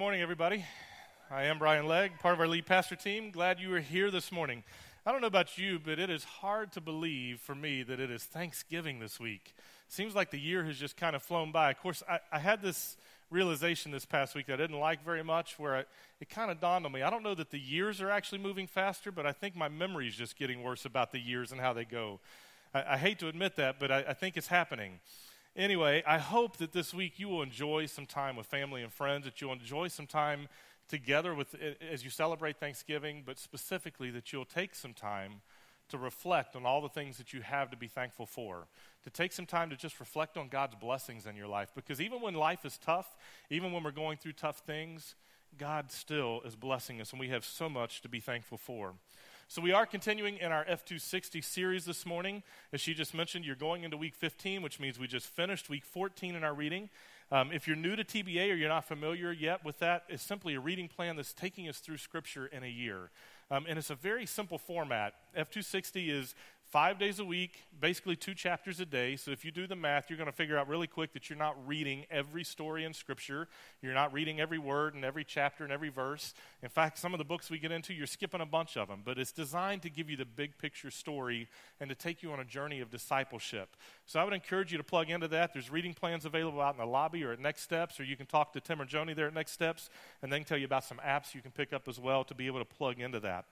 morning, everybody. I am Brian Legg, part of our lead pastor team. Glad you are here this morning. I don't know about you, but it is hard to believe for me that it is Thanksgiving this week. Seems like the year has just kind of flown by. Of course, I, I had this realization this past week that I didn't like very much, where I, it kind of dawned on me. I don't know that the years are actually moving faster, but I think my memory is just getting worse about the years and how they go. I, I hate to admit that, but I, I think it's happening. Anyway, I hope that this week you will enjoy some time with family and friends, that you'll enjoy some time together with as you celebrate Thanksgiving, but specifically that you'll take some time to reflect on all the things that you have to be thankful for. To take some time to just reflect on God's blessings in your life because even when life is tough, even when we're going through tough things, God still is blessing us and we have so much to be thankful for. So, we are continuing in our F260 series this morning. As she just mentioned, you're going into week 15, which means we just finished week 14 in our reading. Um, if you're new to TBA or you're not familiar yet with that, it's simply a reading plan that's taking us through Scripture in a year. Um, and it's a very simple format. F260 is five days a week, basically two chapters a day. So if you do the math, you're going to figure out really quick that you're not reading every story in Scripture. You're not reading every word and every chapter and every verse. In fact, some of the books we get into, you're skipping a bunch of them. But it's designed to give you the big picture story and to take you on a journey of discipleship. So I would encourage you to plug into that. There's reading plans available out in the lobby or at Next Steps, or you can talk to Tim or Joni there at Next Steps, and they can tell you about some apps you can pick up as well to be able to plug into that.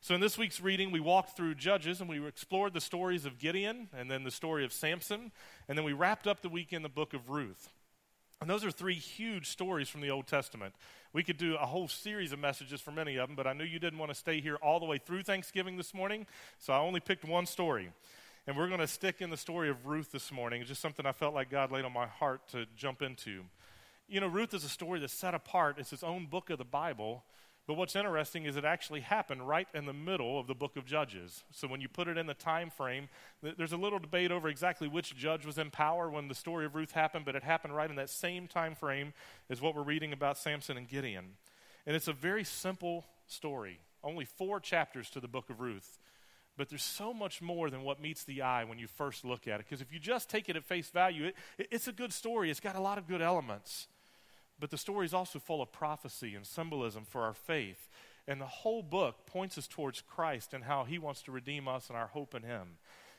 So, in this week's reading, we walked through Judges and we explored the stories of Gideon and then the story of Samson, and then we wrapped up the week in the book of Ruth. And those are three huge stories from the Old Testament. We could do a whole series of messages for many of them, but I knew you didn't want to stay here all the way through Thanksgiving this morning, so I only picked one story. And we're going to stick in the story of Ruth this morning. It's just something I felt like God laid on my heart to jump into. You know, Ruth is a story that's set apart. It's its own book of the Bible, but what's interesting is it actually happened right in the middle of the book of Judges. So when you put it in the time frame, there's a little debate over exactly which judge was in power when the story of Ruth happened, but it happened right in that same time frame as what we're reading about Samson and Gideon. And it's a very simple story, only four chapters to the book of Ruth. But there's so much more than what meets the eye when you first look at it. Because if you just take it at face value, it, it's a good story. It's got a lot of good elements. But the story is also full of prophecy and symbolism for our faith. And the whole book points us towards Christ and how he wants to redeem us and our hope in him.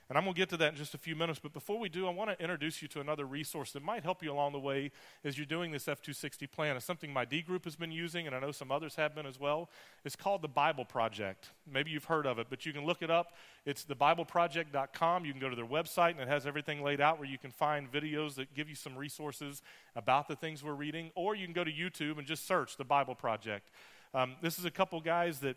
And I'm going to get to that in just a few minutes. But before we do, I want to introduce you to another resource that might help you along the way as you're doing this F260 plan. It's something my D group has been using, and I know some others have been as well. It's called the Bible Project. Maybe you've heard of it, but you can look it up. It's thebibleproject.com. You can go to their website, and it has everything laid out where you can find videos that give you some resources about the things we're reading. Or you can go to YouTube and just search the Bible Project. Um, this is a couple guys that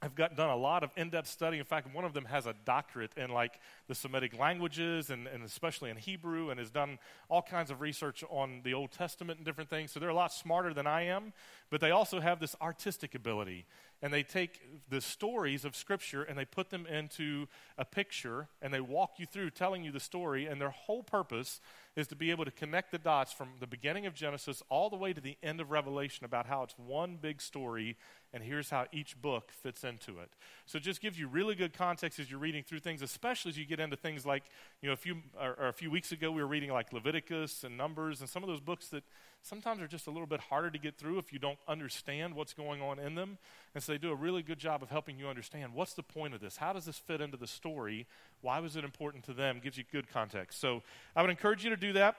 I've got, done a lot of in-depth study. In fact, one of them has a doctorate in like the Semitic languages and, and especially in Hebrew and has done all kinds of research on the Old Testament and different things. So they're a lot smarter than I am, but they also have this artistic ability. And they take the stories of Scripture and they put them into a picture and they walk you through telling you the story. And their whole purpose is to be able to connect the dots from the beginning of Genesis all the way to the end of Revelation about how it's one big story and here's how each book fits into it. So it just gives you really good context as you're reading through things, especially as you get into things like, you know, a few, or, or a few weeks ago we were reading like Leviticus and Numbers and some of those books that sometimes are just a little bit harder to get through if you don't understand what's going on in them. And so they do a really good job of helping you understand what's the point of this? How does this fit into the story? Why was it important to them? Gives you good context. So I would encourage you to do that.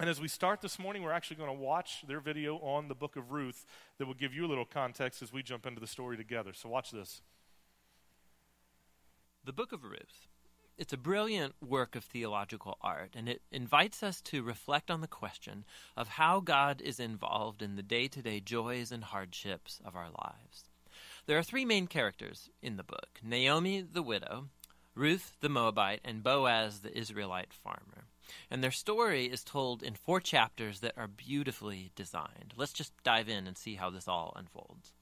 And as we start this morning, we're actually going to watch their video on the book of Ruth that will give you a little context as we jump into the story together. So watch this. The book of Ruth. It's a brilliant work of theological art, and it invites us to reflect on the question of how God is involved in the day to day joys and hardships of our lives. There are three main characters in the book Naomi, the widow, Ruth, the Moabite, and Boaz, the Israelite farmer. And their story is told in four chapters that are beautifully designed. Let's just dive in and see how this all unfolds.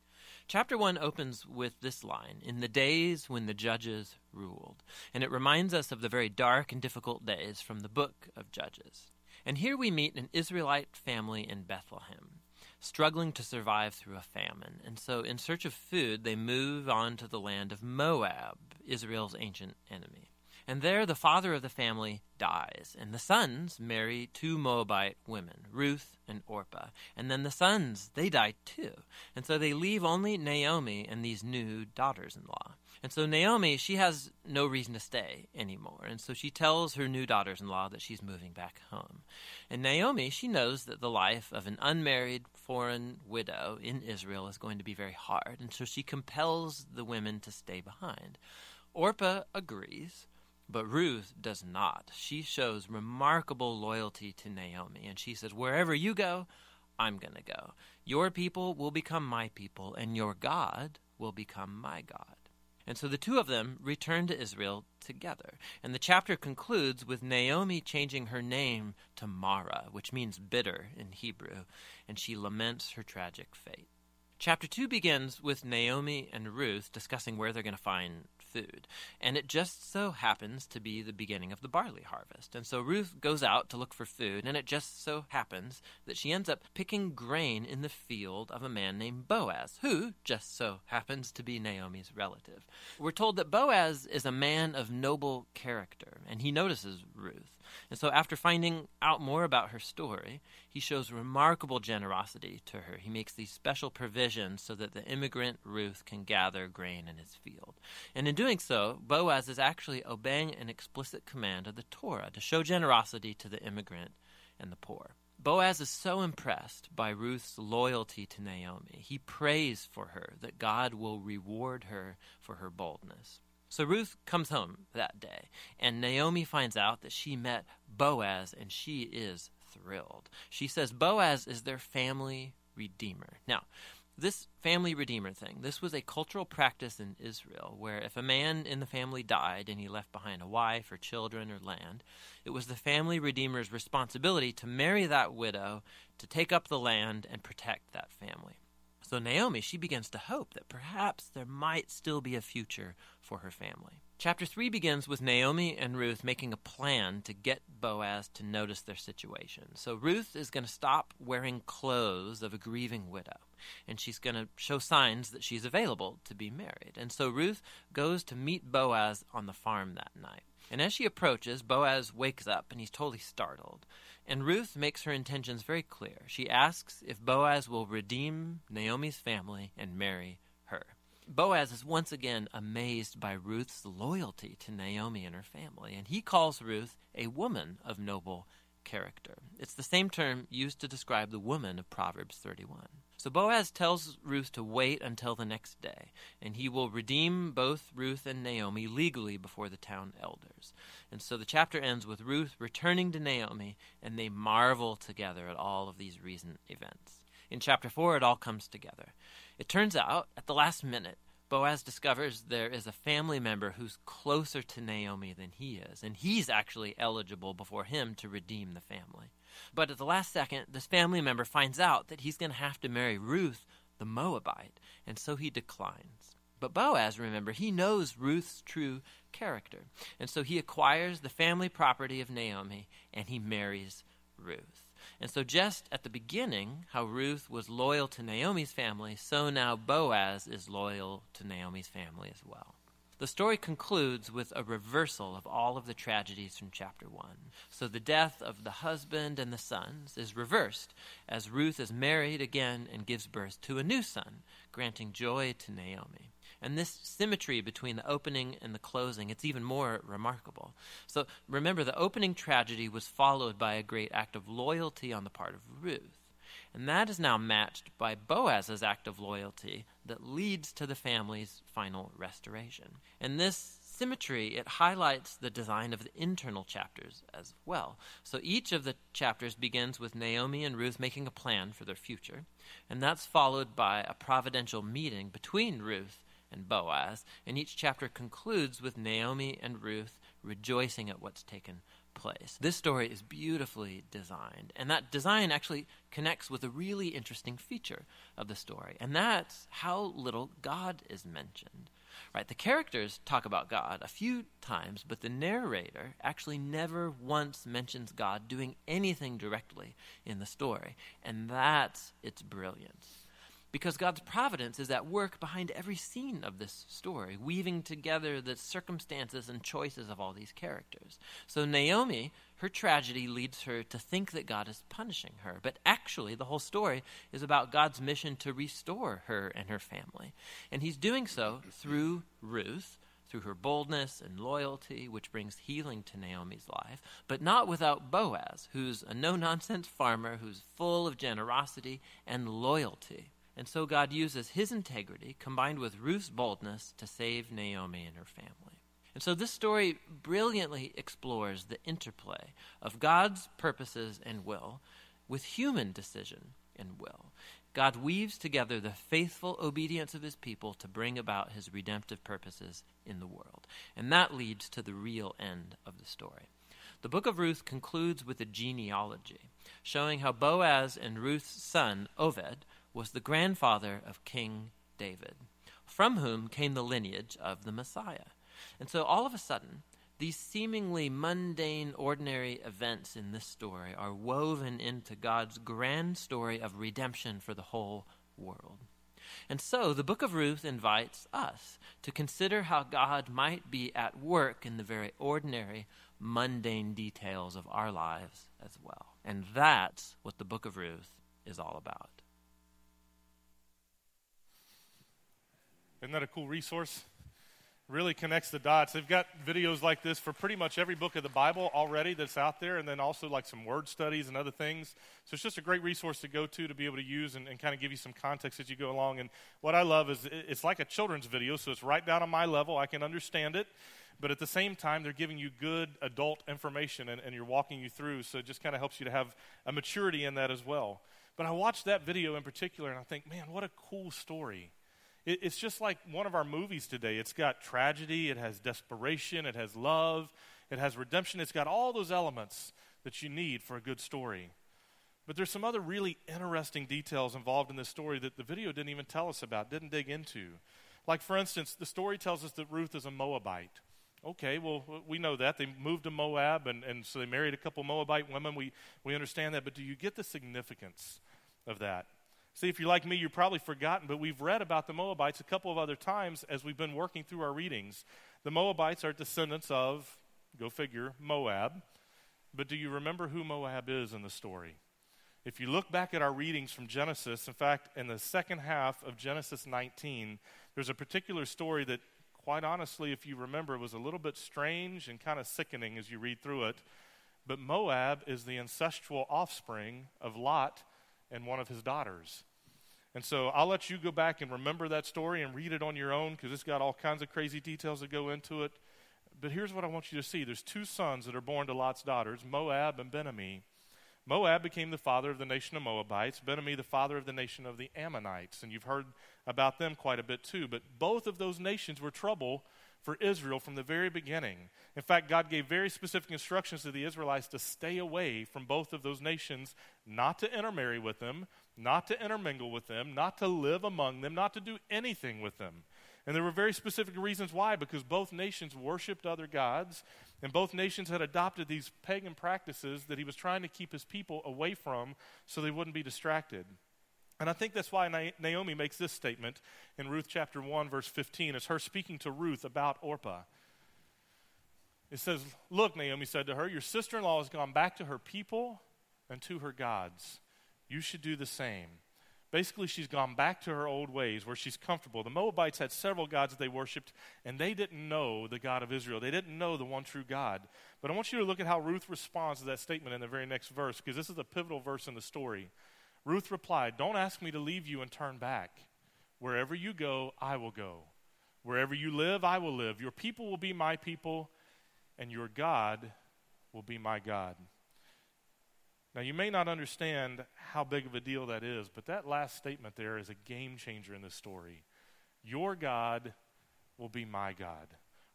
Chapter 1 opens with this line In the days when the judges ruled. And it reminds us of the very dark and difficult days from the book of Judges. And here we meet an Israelite family in Bethlehem, struggling to survive through a famine. And so, in search of food, they move on to the land of Moab, Israel's ancient enemy. And there the father of the family dies, and the sons marry two Moabite women, Ruth and Orpah. And then the sons, they die too. And so they leave only Naomi and these new daughters in law. And so Naomi, she has no reason to stay anymore. And so she tells her new daughters in law that she's moving back home. And Naomi, she knows that the life of an unmarried foreign widow in Israel is going to be very hard. And so she compels the women to stay behind. Orpah agrees. But Ruth does not. She shows remarkable loyalty to Naomi, and she says, Wherever you go, I'm going to go. Your people will become my people, and your God will become my God. And so the two of them return to Israel together. And the chapter concludes with Naomi changing her name to Mara, which means bitter in Hebrew, and she laments her tragic fate. Chapter 2 begins with Naomi and Ruth discussing where they're going to find food. And it just so happens to be the beginning of the barley harvest. And so Ruth goes out to look for food, and it just so happens that she ends up picking grain in the field of a man named Boaz, who just so happens to be Naomi's relative. We're told that Boaz is a man of noble character, and he notices Ruth. And so, after finding out more about her story, he shows remarkable generosity to her. He makes these special provisions so that the immigrant Ruth can gather grain in his field. And in doing so, Boaz is actually obeying an explicit command of the Torah to show generosity to the immigrant and the poor. Boaz is so impressed by Ruth's loyalty to Naomi. He prays for her that God will reward her for her boldness. So Ruth comes home that day, and Naomi finds out that she met Boaz, and she is thrilled. She says Boaz is their family redeemer. Now, this family redeemer thing, this was a cultural practice in Israel where if a man in the family died and he left behind a wife or children or land, it was the family redeemer's responsibility to marry that widow, to take up the land, and protect that family. So Naomi, she begins to hope that perhaps there might still be a future for her family. Chapter 3 begins with Naomi and Ruth making a plan to get Boaz to notice their situation. So Ruth is going to stop wearing clothes of a grieving widow, and she's going to show signs that she's available to be married. And so Ruth goes to meet Boaz on the farm that night. And as she approaches, Boaz wakes up and he's totally startled. And Ruth makes her intentions very clear. She asks if Boaz will redeem Naomi's family and marry her. Boaz is once again amazed by Ruth's loyalty to Naomi and her family, and he calls Ruth a woman of noble character. It's the same term used to describe the woman of Proverbs 31. So Boaz tells Ruth to wait until the next day, and he will redeem both Ruth and Naomi legally before the town elders. And so the chapter ends with Ruth returning to Naomi, and they marvel together at all of these recent events. In chapter 4, it all comes together. It turns out, at the last minute, Boaz discovers there is a family member who's closer to Naomi than he is, and he's actually eligible before him to redeem the family. But at the last second, this family member finds out that he's going to have to marry Ruth, the Moabite, and so he declines. But Boaz, remember, he knows Ruth's true character, and so he acquires the family property of Naomi and he marries Ruth. And so, just at the beginning, how Ruth was loyal to Naomi's family, so now Boaz is loyal to Naomi's family as well. The story concludes with a reversal of all of the tragedies from chapter 1. So the death of the husband and the sons is reversed as Ruth is married again and gives birth to a new son, granting joy to Naomi. And this symmetry between the opening and the closing, it's even more remarkable. So remember, the opening tragedy was followed by a great act of loyalty on the part of Ruth. And that is now matched by Boaz's act of loyalty that leads to the family's final restoration. And this symmetry, it highlights the design of the internal chapters as well. So each of the chapters begins with Naomi and Ruth making a plan for their future, and that's followed by a providential meeting between Ruth and Boaz, and each chapter concludes with Naomi and Ruth rejoicing at what's taken place. This story is beautifully designed, and that design actually connects with a really interesting feature of the story, and that's how little God is mentioned. Right? The characters talk about God a few times, but the narrator actually never once mentions God doing anything directly in the story, and that's its brilliance. Because God's providence is at work behind every scene of this story, weaving together the circumstances and choices of all these characters. So Naomi, her tragedy leads her to think that God is punishing her, but actually the whole story is about God's mission to restore her and her family. And he's doing so through Ruth, through her boldness and loyalty, which brings healing to Naomi's life, but not without Boaz, who's a no nonsense farmer who's full of generosity and loyalty. And so God uses his integrity combined with Ruth's boldness to save Naomi and her family. And so this story brilliantly explores the interplay of God's purposes and will with human decision and will. God weaves together the faithful obedience of his people to bring about his redemptive purposes in the world. And that leads to the real end of the story. The book of Ruth concludes with a genealogy, showing how Boaz and Ruth's son, Obed, was the grandfather of King David, from whom came the lineage of the Messiah. And so all of a sudden, these seemingly mundane, ordinary events in this story are woven into God's grand story of redemption for the whole world. And so the book of Ruth invites us to consider how God might be at work in the very ordinary, mundane details of our lives as well. And that's what the book of Ruth is all about. Isn't that a cool resource? Really connects the dots. They've got videos like this for pretty much every book of the Bible already that's out there, and then also like some word studies and other things. So it's just a great resource to go to to be able to use and, and kind of give you some context as you go along. And what I love is it's like a children's video, so it's right down on my level. I can understand it but at the same time, they're giving you good adult information and, and you're walking you through. So it just kind of helps you to have a maturity in that as well. But I watched that video in particular and I think, man, what a cool story. It, it's just like one of our movies today. It's got tragedy, it has desperation, it has love, it has redemption. It's got all those elements that you need for a good story. But there's some other really interesting details involved in this story that the video didn't even tell us about, didn't dig into. Like, for instance, the story tells us that Ruth is a Moabite. Okay, well, we know that. They moved to Moab, and, and so they married a couple Moabite women. We, we understand that. But do you get the significance of that? See, if you're like me, you've probably forgotten, but we've read about the Moabites a couple of other times as we've been working through our readings. The Moabites are descendants of, go figure, Moab. But do you remember who Moab is in the story? If you look back at our readings from Genesis, in fact, in the second half of Genesis 19, there's a particular story that, quite honestly, if you remember, was a little bit strange and kind of sickening as you read through it. But Moab is the ancestral offspring of Lot and one of his daughters. And so I'll let you go back and remember that story and read it on your own because it's got all kinds of crazy details that go into it. But here's what I want you to see there's two sons that are born to Lot's daughters, Moab and Ben-Ammi. Moab became the father of the nation of Moabites, Ben-Ammi the father of the nation of the Ammonites. And you've heard about them quite a bit too. But both of those nations were trouble for Israel from the very beginning. In fact, God gave very specific instructions to the Israelites to stay away from both of those nations, not to intermarry with them, not to intermingle with them, not to live among them, not to do anything with them. And there were very specific reasons why, because both nations worshiped other gods, and both nations had adopted these pagan practices that he was trying to keep his people away from so they wouldn't be distracted. And I think that's why Naomi makes this statement in Ruth chapter 1, verse 15. It's her speaking to Ruth about Orpah. It says, Look, Naomi said to her, Your sister in law has gone back to her people and to her gods. You should do the same. Basically, she's gone back to her old ways where she's comfortable. The Moabites had several gods that they worshiped, and they didn't know the God of Israel. They didn't know the one true God. But I want you to look at how Ruth responds to that statement in the very next verse, because this is a pivotal verse in the story. Ruth replied, Don't ask me to leave you and turn back. Wherever you go, I will go. Wherever you live, I will live. Your people will be my people, and your God will be my God. Now, you may not understand how big of a deal that is, but that last statement there is a game changer in this story. Your God will be my God.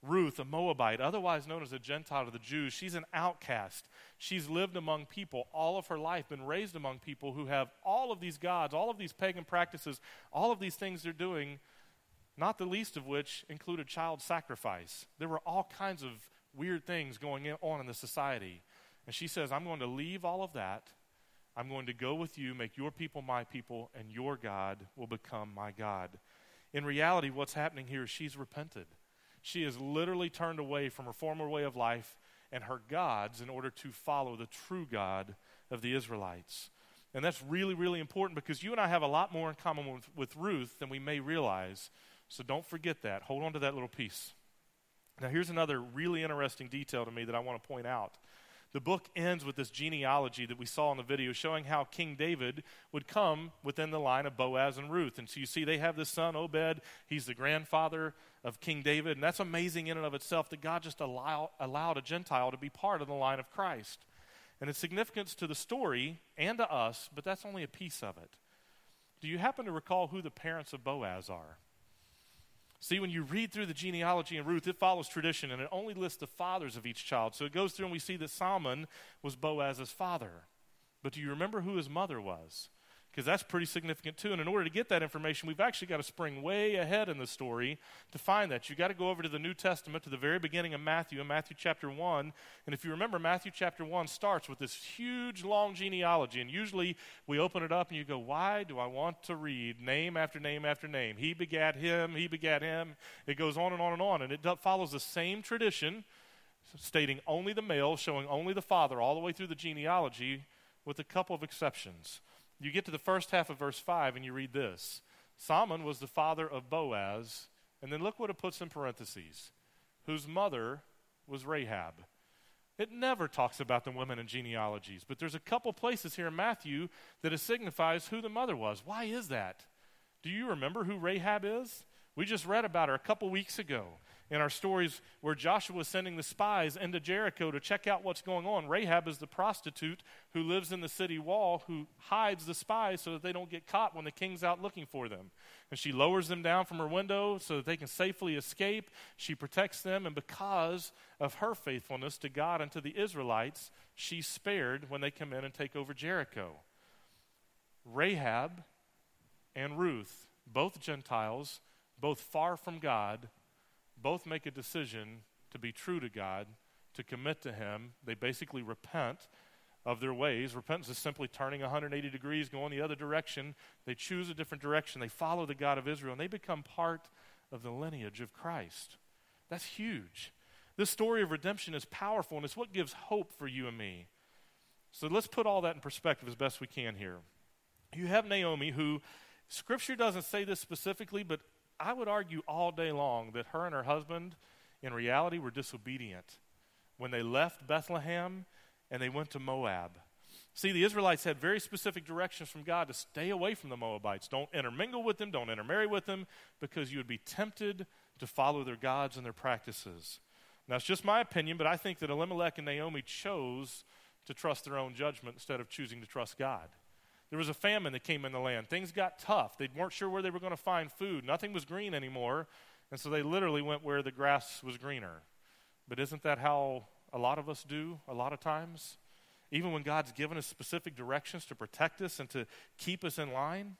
Ruth, a Moabite, otherwise known as a Gentile to the Jews, she's an outcast. She's lived among people all of her life, been raised among people who have all of these gods, all of these pagan practices, all of these things they're doing, not the least of which included child sacrifice. There were all kinds of weird things going on in the society. And she says, I'm going to leave all of that. I'm going to go with you, make your people my people, and your God will become my God. In reality, what's happening here is she's repented. She has literally turned away from her former way of life and her gods in order to follow the true God of the Israelites. And that's really, really important because you and I have a lot more in common with, with Ruth than we may realize. So don't forget that. Hold on to that little piece. Now, here's another really interesting detail to me that I want to point out. The book ends with this genealogy that we saw in the video showing how King David would come within the line of Boaz and Ruth. And so you see, they have this son, Obed. He's the grandfather of King David. And that's amazing in and of itself that God just allow, allowed a Gentile to be part of the line of Christ. And its significance to the story and to us, but that's only a piece of it. Do you happen to recall who the parents of Boaz are? See, when you read through the genealogy in Ruth, it follows tradition and it only lists the fathers of each child. So it goes through and we see that Salmon was Boaz's father. But do you remember who his mother was? Because that's pretty significant too. And in order to get that information, we've actually got to spring way ahead in the story to find that. You've got to go over to the New Testament, to the very beginning of Matthew, in Matthew chapter 1. And if you remember, Matthew chapter 1 starts with this huge, long genealogy. And usually we open it up and you go, Why do I want to read name after name after name? He begat him, he begat him. It goes on and on and on. And it follows the same tradition, stating only the male, showing only the father, all the way through the genealogy, with a couple of exceptions you get to the first half of verse 5 and you read this Salmon was the father of Boaz, and then look what it puts in parentheses, whose mother was Rahab. It never talks about the women in genealogies, but there's a couple places here in Matthew that it signifies who the mother was. Why is that? Do you remember who Rahab is? We just read about her a couple weeks ago in our stories where Joshua is sending the spies into Jericho to check out what's going on. Rahab is the prostitute who lives in the city wall who hides the spies so that they don't get caught when the king's out looking for them. And she lowers them down from her window so that they can safely escape. She protects them, and because of her faithfulness to God and to the Israelites, she's spared when they come in and take over Jericho. Rahab and Ruth, both Gentiles, both far from God, both make a decision to be true to God, to commit to Him. They basically repent of their ways. Repentance is simply turning 180 degrees, going the other direction. They choose a different direction. They follow the God of Israel, and they become part of the lineage of Christ. That's huge. This story of redemption is powerful, and it's what gives hope for you and me. So let's put all that in perspective as best we can here. You have Naomi, who Scripture doesn't say this specifically, but I would argue all day long that her and her husband, in reality, were disobedient when they left Bethlehem and they went to Moab. See, the Israelites had very specific directions from God to stay away from the Moabites. Don't intermingle with them, don't intermarry with them, because you would be tempted to follow their gods and their practices. Now, it's just my opinion, but I think that Elimelech and Naomi chose to trust their own judgment instead of choosing to trust God. There was a famine that came in the land. Things got tough. They weren't sure where they were going to find food. Nothing was green anymore. And so they literally went where the grass was greener. But isn't that how a lot of us do a lot of times? Even when God's given us specific directions to protect us and to keep us in line.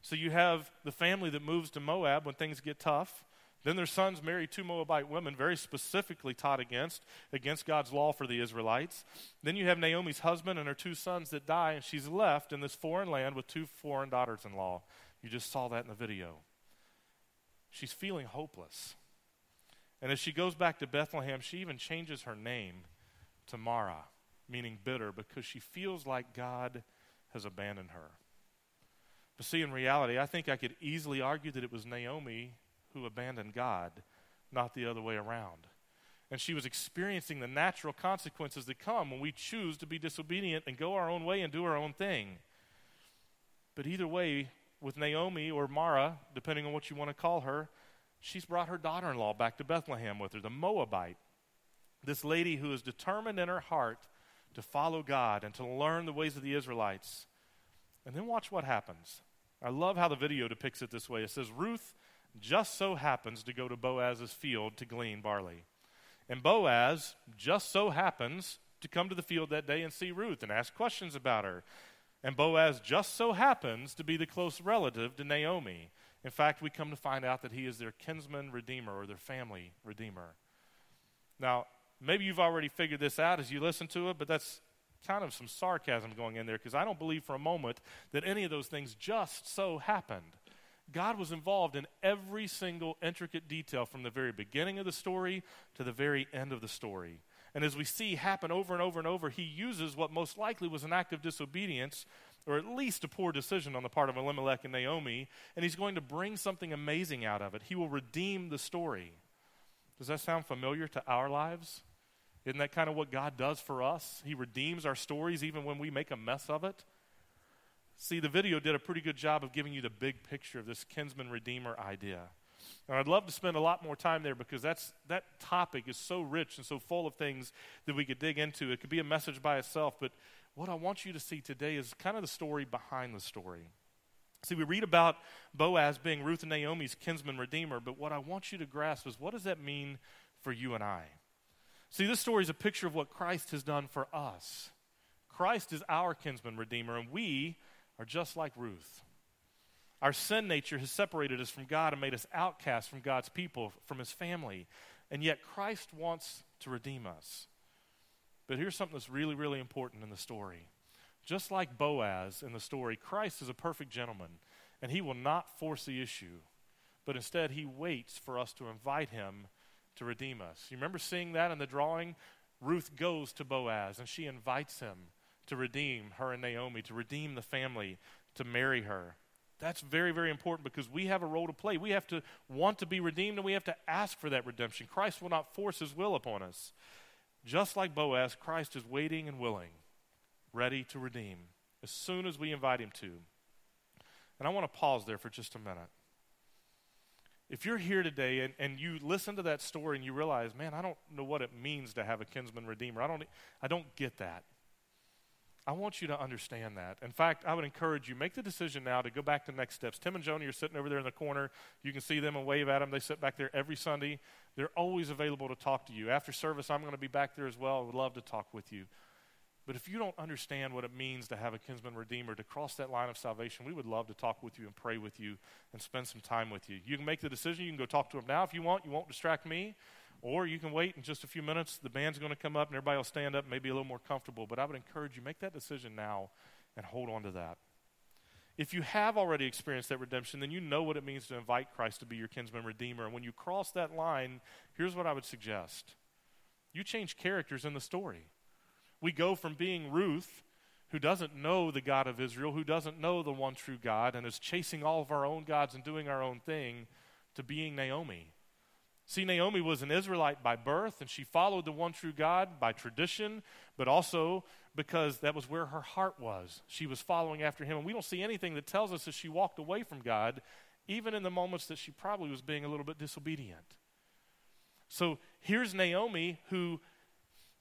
So you have the family that moves to Moab when things get tough. Then their sons marry two Moabite women, very specifically taught against, against God's law for the Israelites. Then you have Naomi's husband and her two sons that die, and she's left in this foreign land with two foreign daughters in law. You just saw that in the video. She's feeling hopeless. And as she goes back to Bethlehem, she even changes her name to Mara, meaning bitter, because she feels like God has abandoned her. But see, in reality, I think I could easily argue that it was Naomi who abandoned God, not the other way around. And she was experiencing the natural consequences that come when we choose to be disobedient and go our own way and do our own thing. But either way, with Naomi or Mara, depending on what you want to call her, she's brought her daughter in law back to Bethlehem with her, the Moabite. This lady who is determined in her heart to follow God and to learn the ways of the Israelites. And then watch what happens. I love how the video depicts it this way. It says, Ruth just so happens to go to Boaz's field to glean barley. And Boaz just so happens to come to the field that day and see Ruth and ask questions about her. And Boaz just so happens to be the close relative to Naomi. In fact, we come to find out that he is their kinsman redeemer or their family redeemer. Now, maybe you've already figured this out as you listen to it, but that's kind of some sarcasm going in there because I don't believe for a moment that any of those things just so happened. God was involved in every single intricate detail from the very beginning of the story to the very end of the story. And as we see happen over and over and over, he uses what most likely was an act of disobedience, or at least a poor decision on the part of Elimelech and Naomi, and he's going to bring something amazing out of it. He will redeem the story. Does that sound familiar to our lives? Isn't that kind of what God does for us? He redeems our stories even when we make a mess of it. See, the video did a pretty good job of giving you the big picture of this kinsman redeemer idea. And I'd love to spend a lot more time there because that's, that topic is so rich and so full of things that we could dig into. It could be a message by itself, but what I want you to see today is kind of the story behind the story. See, we read about Boaz being Ruth and Naomi's kinsman redeemer, but what I want you to grasp is what does that mean for you and I? See, this story is a picture of what Christ has done for us. Christ is our kinsman redeemer, and we are just like Ruth. Our sin nature has separated us from God and made us outcasts from God's people, from his family. And yet Christ wants to redeem us. But here's something that's really, really important in the story. Just like Boaz in the story, Christ is a perfect gentleman, and he will not force the issue, but instead he waits for us to invite him to redeem us. You remember seeing that in the drawing? Ruth goes to Boaz, and she invites him to redeem her and Naomi, to redeem the family, to marry her. That's very, very important because we have a role to play. We have to want to be redeemed and we have to ask for that redemption. Christ will not force his will upon us. Just like Boaz, Christ is waiting and willing, ready to redeem as soon as we invite him to. And I want to pause there for just a minute. If you're here today and, and you listen to that story and you realize, man, I don't know what it means to have a kinsman redeemer, I don't, I don't get that. I want you to understand that. In fact, I would encourage you, make the decision now to go back to next steps. Tim and Joni are sitting over there in the corner. You can see them and wave at them. They sit back there every Sunday. They're always available to talk to you. After service, I'm going to be back there as well. I would love to talk with you. But if you don't understand what it means to have a kinsman redeemer, to cross that line of salvation, we would love to talk with you and pray with you and spend some time with you. You can make the decision. You can go talk to them now if you want. You won't distract me. Or you can wait in just a few minutes. The band's going to come up and everybody will stand up, maybe a little more comfortable. But I would encourage you, make that decision now and hold on to that. If you have already experienced that redemption, then you know what it means to invite Christ to be your kinsman redeemer. And when you cross that line, here's what I would suggest you change characters in the story. We go from being Ruth, who doesn't know the God of Israel, who doesn't know the one true God, and is chasing all of our own gods and doing our own thing, to being Naomi, See, Naomi was an Israelite by birth, and she followed the one true God by tradition, but also because that was where her heart was. She was following after him. And we don't see anything that tells us that she walked away from God, even in the moments that she probably was being a little bit disobedient. So here's Naomi who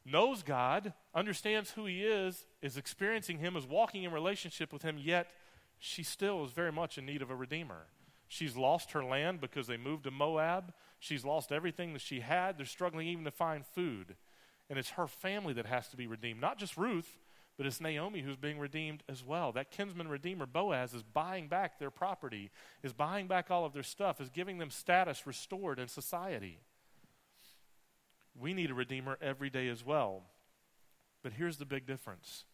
knows God, understands who he is, is experiencing him, is walking in relationship with him, yet she still is very much in need of a redeemer. She's lost her land because they moved to Moab. She's lost everything that she had. They're struggling even to find food. And it's her family that has to be redeemed. Not just Ruth, but it's Naomi who's being redeemed as well. That kinsman redeemer, Boaz, is buying back their property, is buying back all of their stuff, is giving them status restored in society. We need a redeemer every day as well. But here's the big difference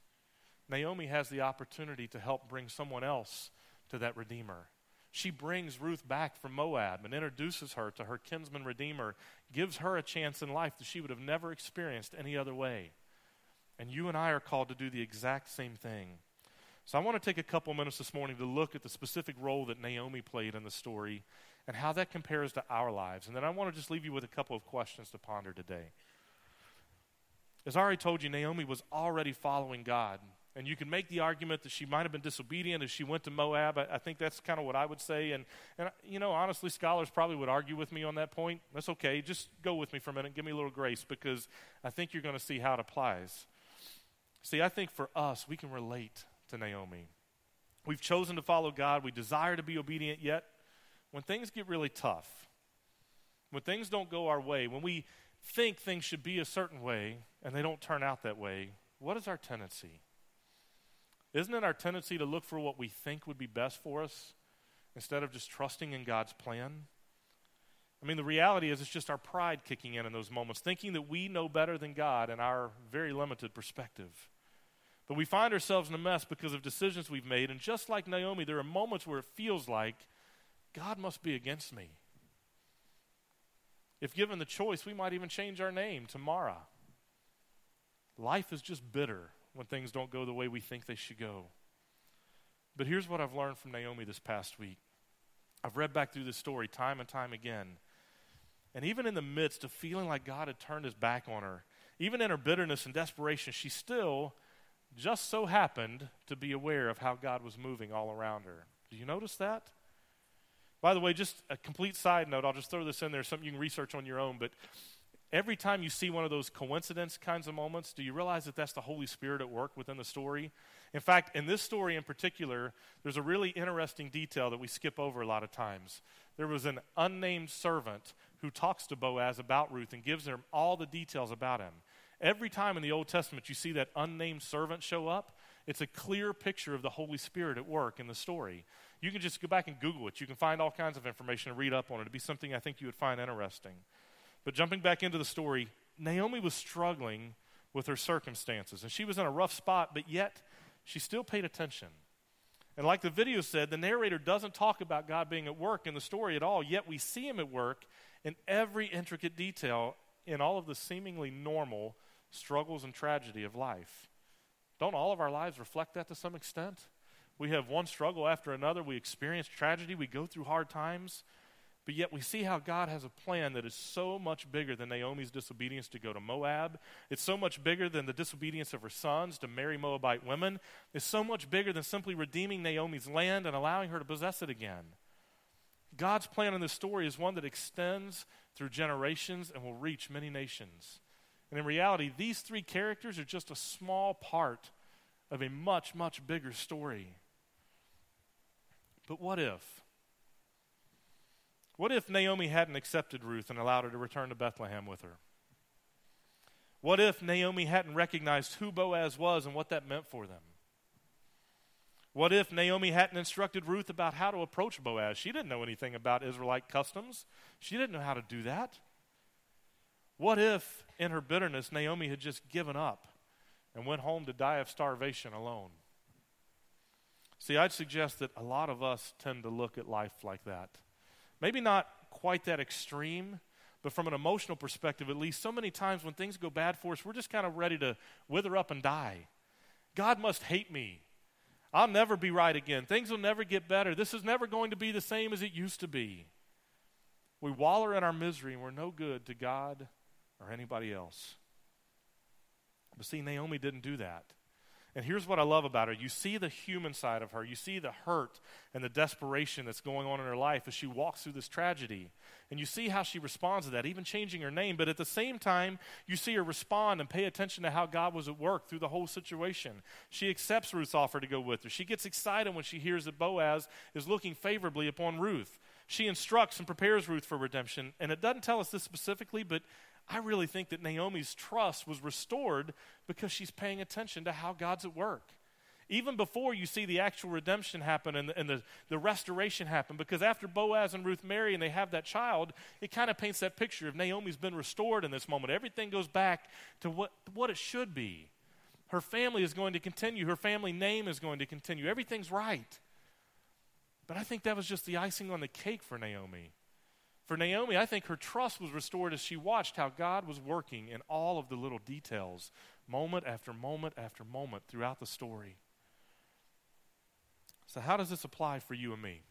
Naomi has the opportunity to help bring someone else to that redeemer. She brings Ruth back from Moab and introduces her to her kinsman redeemer, gives her a chance in life that she would have never experienced any other way. And you and I are called to do the exact same thing. So I want to take a couple minutes this morning to look at the specific role that Naomi played in the story and how that compares to our lives. And then I want to just leave you with a couple of questions to ponder today. As I already told you, Naomi was already following God and you can make the argument that she might have been disobedient as she went to Moab. I, I think that's kind of what I would say. And, and, you know, honestly, scholars probably would argue with me on that point. That's okay. Just go with me for a minute. Give me a little grace because I think you're going to see how it applies. See, I think for us, we can relate to Naomi. We've chosen to follow God. We desire to be obedient, yet when things get really tough, when things don't go our way, when we think things should be a certain way and they don't turn out that way, what is our tendency? Isn't it our tendency to look for what we think would be best for us instead of just trusting in God's plan? I mean, the reality is it's just our pride kicking in in those moments, thinking that we know better than God in our very limited perspective. But we find ourselves in a mess because of decisions we've made. And just like Naomi, there are moments where it feels like God must be against me. If given the choice, we might even change our name to Mara. Life is just bitter when things don't go the way we think they should go. But here's what I've learned from Naomi this past week. I've read back through this story time and time again. And even in the midst of feeling like God had turned his back on her, even in her bitterness and desperation, she still just so happened to be aware of how God was moving all around her. Do you notice that? By the way, just a complete side note, I'll just throw this in there, something you can research on your own, but every time you see one of those coincidence kinds of moments, do you realize that that's the Holy Spirit at work within the story? In fact, in this story in particular, there's a really interesting detail that we skip over a lot of times. There was an unnamed servant who talks to Boaz about Ruth and gives him all the details about him. Every time in the Old Testament you see that unnamed servant show up, it's a clear picture of the Holy Spirit at work in the story. You can just go back and Google it. You can find all kinds of information and read up on it. It'd be something I think you would find interesting. But jumping back into the story, Naomi was struggling with her circumstances, and she was in a rough spot, but yet she still paid attention. And like the video said, the narrator doesn't talk about God being at work in the story at all, yet we see him at work in every intricate detail in all of the seemingly normal struggles and tragedy of life. Don't all of our lives reflect that to some extent? We have one struggle after another. We experience tragedy. We go through hard times. But yet we see how God has a plan that is so much bigger than Naomi's disobedience to go to Moab. It's so much bigger than the disobedience of her sons to marry Moabite women. It's so much bigger than simply redeeming Naomi's land and allowing her to possess it again. God's plan in this story is one that extends through generations and will reach many nations. And in reality, these three characters are just a small part of a much, much bigger story. But what if? What if Naomi hadn't accepted Ruth and allowed her to return to Bethlehem with her? What if Naomi hadn't recognized who Boaz was and what that meant for them? What if Naomi hadn't instructed Ruth about how to approach Boaz? She didn't know anything about Israelite customs. She didn't know how to do that. What if, in her bitterness, Naomi had just given up and went home to die of starvation alone? See, I'd suggest that a lot of us tend to look at life like that. Maybe not quite that extreme, but from an emotional perspective, at least, so many times when things go bad for us, we're just kind of ready to wither up and die. God must hate me. I'll never be right again. Things will never get better. This is never going to be the same as it used to be. We waller in our misery and we're no good to God or anybody else. But see, Naomi didn't do that. And here's what I love about her you see the human side of her, you see the hurt and the desperation that's going on in her life as she walks through this tragedy. And you see how she responds to that, even changing her name. But at the same time, you see her respond and pay attention to how God was at work through the whole situation. She accepts Ruth's offer to go with her. She gets excited when she hears that Boaz is looking favorably upon Ruth. She instructs and prepares Ruth for redemption. And it doesn't tell us this specifically, but I really think that Naomi's trust was restored because she's paying attention to how God's at work. Even before you see the actual redemption happen and, the, and the, the restoration happen, because after Boaz and Ruth marry and they have that child, it kind of paints that picture of Naomi's been restored in this moment. Everything goes back to what, what it should be. Her family is going to continue, her family name is going to continue. Everything's right. But I think that was just the icing on the cake for Naomi. For Naomi, I think her trust was restored as she watched how God was working in all of the little details, moment after moment after moment throughout the story. So, how does this apply for you and me?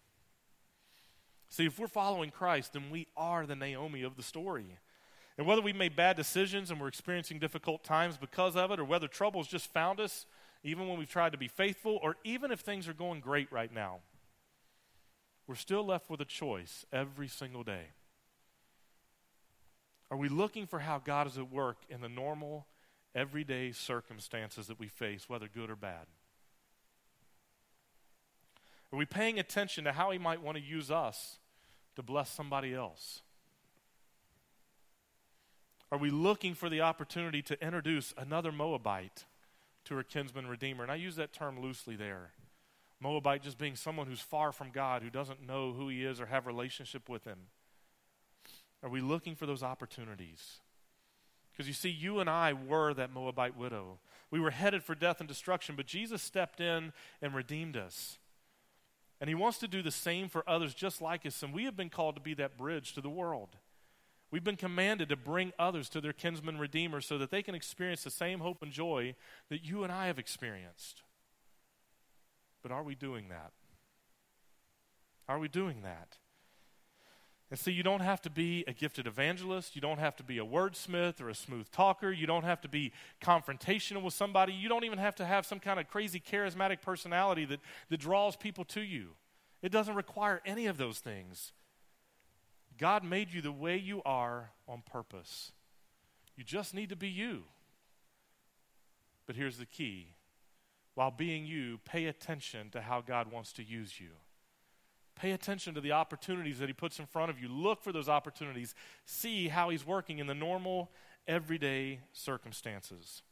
See, if we're following Christ, then we are the Naomi of the story. And whether we've made bad decisions and we're experiencing difficult times because of it, or whether trouble's just found us, even when we've tried to be faithful, or even if things are going great right now, we're still left with a choice every single day. Are we looking for how God is at work in the normal, everyday circumstances that we face, whether good or bad? Are we paying attention to how He might want to use us to bless somebody else? Are we looking for the opportunity to introduce another Moabite to her kinsman redeemer? And I use that term loosely there. Moabite just being someone who's far from God, who doesn't know who he is or have relationship with him. Are we looking for those opportunities? Because you see, you and I were that Moabite widow. We We were headed for death and destruction, but Jesus stepped in and redeemed us. And he wants to do the same for others just like us, and we have been called to be that bridge to the world. We've been commanded to bring others to their kinsman redeemer so that they can experience the same hope and joy that you and I have experienced. But are we doing that? Are we doing that? And see, you don't have to be a gifted evangelist. You don't have to be a wordsmith or a smooth talker. You don't have to be confrontational with somebody. You don't even have to have some kind of crazy charismatic personality that, that draws people to you. It doesn't require any of those things. God made you the way you are on purpose. You just need to be you. But here's the key while being you, pay attention to how God wants to use you. Pay attention to the opportunities that He puts in front of you. Look for those opportunities. See how He's working in the normal, everyday circumstances.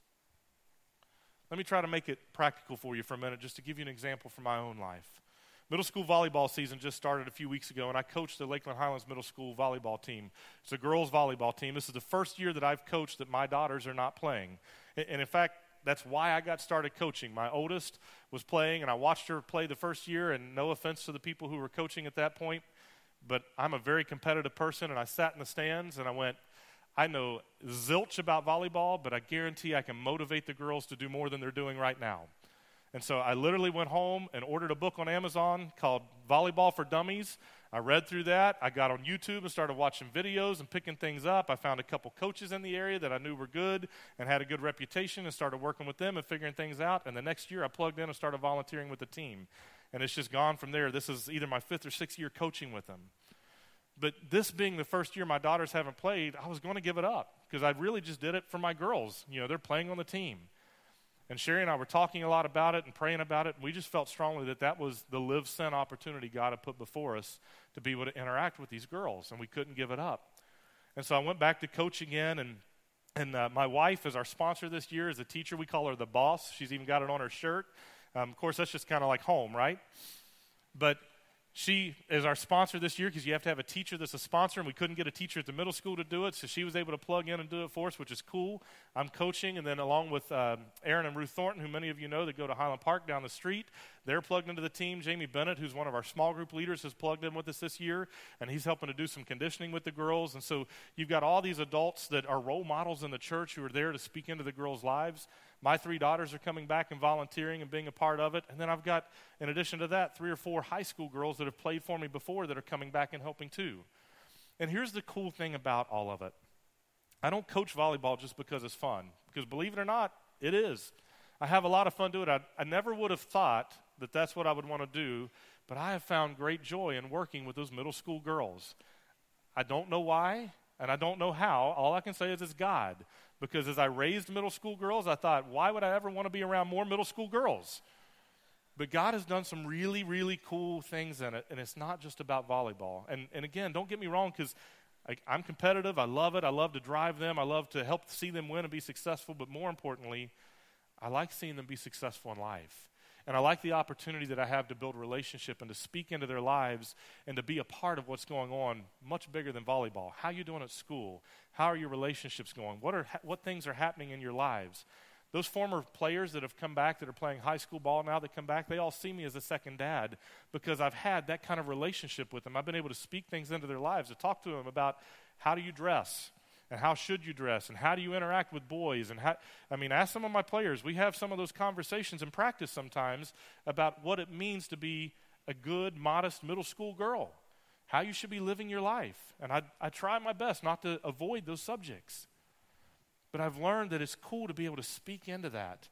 Let me try to make it practical for you for a minute, just to give you an example from my own life. Middle school volleyball season just started a few weeks ago, and I coached the Lakeland Highlands Middle School volleyball team. It's a girls' volleyball team. This is the first year that I've coached that my daughters are not playing. And in fact, that's why I got started coaching. My oldest was playing, and I watched her play the first year. And no offense to the people who were coaching at that point, but I'm a very competitive person, and I sat in the stands and I went, I know zilch about volleyball, but I guarantee I can motivate the girls to do more than they're doing right now. And so I literally went home and ordered a book on Amazon called Volleyball for Dummies. I read through that. I got on YouTube and started watching videos and picking things up. I found a couple coaches in the area that I knew were good and had a good reputation and started working with them and figuring things out. And the next year I plugged in and started volunteering with the team. And it's just gone from there. This is either my fifth or sixth year coaching with them. But this being the first year my daughters haven't played, I was going to give it up because I really just did it for my girls. You know, they're playing on the team. And Sherry and I were talking a lot about it and praying about it, and we just felt strongly that that was the live sent opportunity God had put before us to be able to interact with these girls, and we couldn't give it up. And so I went back to coach again, and and uh, my wife is our sponsor this year as a teacher. We call her the boss. She's even got it on her shirt. Um, of course, that's just kind of like home, right? But she is our sponsor this year because you have to have a teacher that's a sponsor, and we couldn't get a teacher at the middle school to do it, so she was able to plug in and do it for us, which is cool. I'm coaching, and then along with um, Aaron and Ruth Thornton, who many of you know that go to Highland Park down the street, they're plugged into the team. Jamie Bennett, who's one of our small group leaders, has plugged in with us this year, and he's helping to do some conditioning with the girls. And so you've got all these adults that are role models in the church who are there to speak into the girls' lives. My three daughters are coming back and volunteering and being a part of it. And then I've got, in addition to that, three or four high school girls that have played for me before that are coming back and helping too. And here's the cool thing about all of it I don't coach volleyball just because it's fun, because believe it or not, it is. I have a lot of fun doing it. I, I never would have thought that that's what I would want to do, but I have found great joy in working with those middle school girls. I don't know why, and I don't know how. All I can say is it's God. Because as I raised middle school girls, I thought, why would I ever want to be around more middle school girls? But God has done some really, really cool things in it, and it's not just about volleyball. And, and again, don't get me wrong, because I'm competitive. I love it. I love to drive them. I love to help see them win and be successful. But more importantly, I like seeing them be successful in life. And I like the opportunity that I have to build relationship and to speak into their lives and to be a part of what's going on much bigger than volleyball. How you doing at school? How are your relationships going? What, are, what things are happening in your lives? Those former players that have come back that are playing high school ball now that come back, they all see me as a second dad because I've had that kind of relationship with them. I've been able to speak things into their lives, to talk to them about how do you dress? And how should you dress? And how do you interact with boys? And how i mean ask some of my players. We have some of those conversations in practice sometimes about what it means to be a good modest middle school girl. How you should be living your life. And i, I try my best not to avoid those subjects. But i've learned that it's cool to be able to speak into that.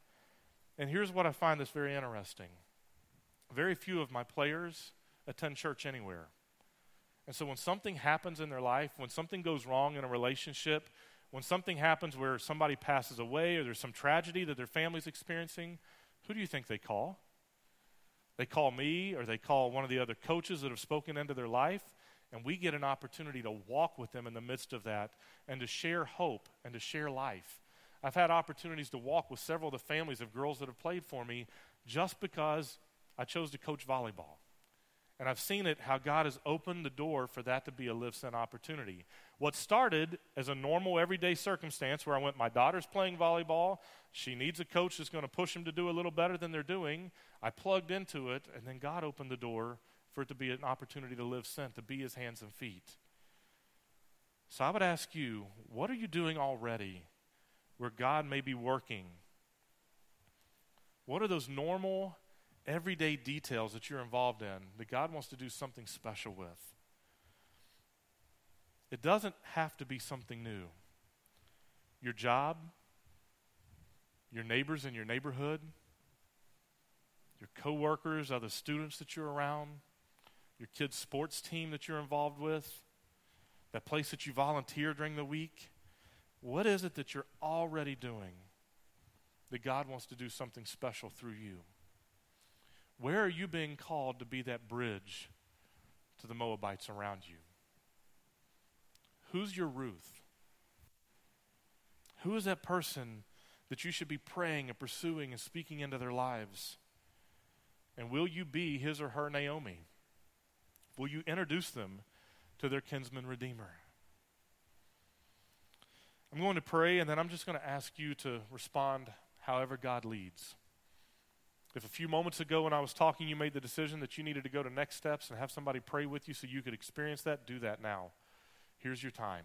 And here's what i find that's very interesting. Very few of my players attend church anywhere and so when something happens in their life, when something goes wrong in a relationship, when something happens where somebody passes away or there's some tragedy that their family's experiencing, who do you think they call? They call me or they call one of the other coaches that have spoken into their life, and we get an opportunity to walk with them in the midst of that and to share hope and to share life. I've had opportunities to walk with several of the families of girls that have played for me just because I chose to coach volleyball. And I've seen it how God has opened the door for that to be a live sent opportunity. What started as a normal everyday circumstance where I went, my daughter's playing volleyball, she needs a coach that's going to push them to do a little better than they're doing. I plugged into it, and then God opened the door for it to be an opportunity to live sent, to be his hands and feet. So I would ask you, what are you doing already where God may be working? What are those normal, everyday details that you're involved in that God wants to do something special with? It doesn't have to be something new. Your job, your neighbors in your neighborhood, your coworkers, other students that you're around, your kids' sports team that you're involved with, that place that you volunteer during the week. What is it that you're already doing that God wants to do something special through you? Where are you being called to be that bridge to the Moabites around you? Who's your Ruth? Who is that person that you should be praying and pursuing and speaking into their lives? And will you be his or her Naomi? Will you introduce them to their kinsman redeemer? I'm going to pray, and then I'm just going to ask you to respond however God leads. If a few moments ago when I was talking, you made the decision that you needed to go to next steps and have somebody pray with you so you could experience that, do that now. Here's your time.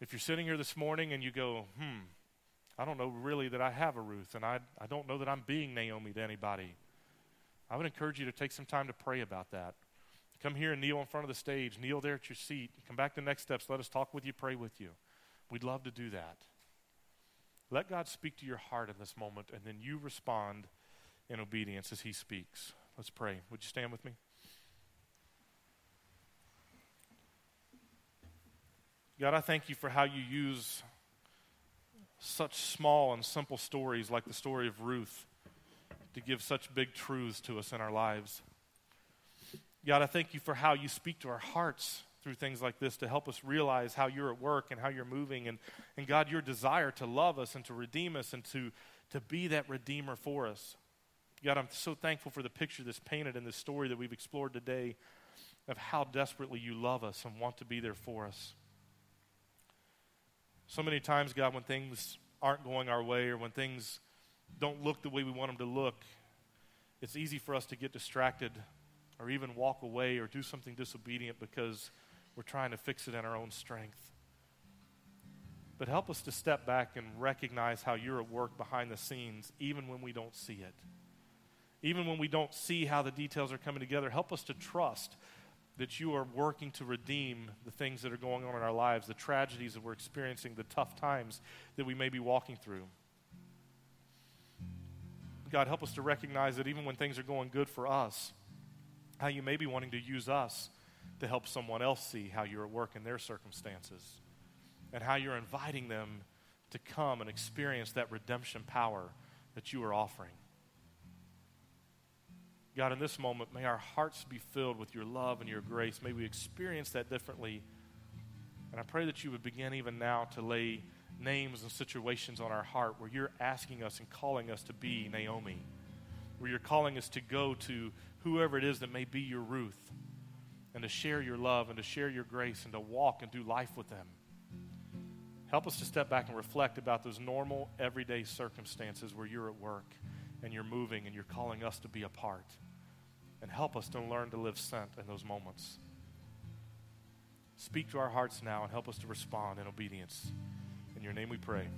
If you're sitting here this morning and you go, hmm, I don't know really that I have a Ruth, and I, I don't know that I'm being Naomi to anybody, I would encourage you to take some time to pray about that. Come here and kneel in front of the stage, kneel there at your seat. Come back to next steps. Let us talk with you, pray with you. We'd love to do that. Let God speak to your heart in this moment, and then you respond in obedience as He speaks. Let's pray. Would you stand with me? God, I thank you for how you use such small and simple stories like the story of Ruth to give such big truths to us in our lives. God, I thank you for how you speak to our hearts through things like this to help us realize how you're at work and how you're moving. And, and God, your desire to love us and to redeem us and to, to be that redeemer for us. God, I'm so thankful for the picture that's painted in this story that we've explored today of how desperately you love us and want to be there for us. So many times, God, when things aren't going our way or when things don't look the way we want them to look, it's easy for us to get distracted or even walk away or do something disobedient because we're trying to fix it in our own strength. But help us to step back and recognize how you're at work behind the scenes, even when we don't see it. Even when we don't see how the details are coming together, help us to trust that you are working to redeem the things that are going on in our lives, the tragedies that we're experiencing, the tough times that we may be walking through. God, help us to recognize that even when things are going good for us, how you may be wanting to use us to help someone else see how you're at work in their circumstances and how you're inviting them to come and experience that redemption power that you are offering. God, in this moment, may our hearts be filled with your love and your grace. May we experience that differently. And I pray that you would begin even now to lay names and situations on our heart where you're asking us and calling us to be Naomi, where you're calling us to go to whoever it is that may be your Ruth and to share your love and to share your grace and to walk and do life with them. Help us to step back and reflect about those normal, everyday circumstances where you're at work and you're moving and you're calling us to be a part. And help us to learn to live sent in those moments. Speak to our hearts now and help us to respond in obedience. In your name we pray.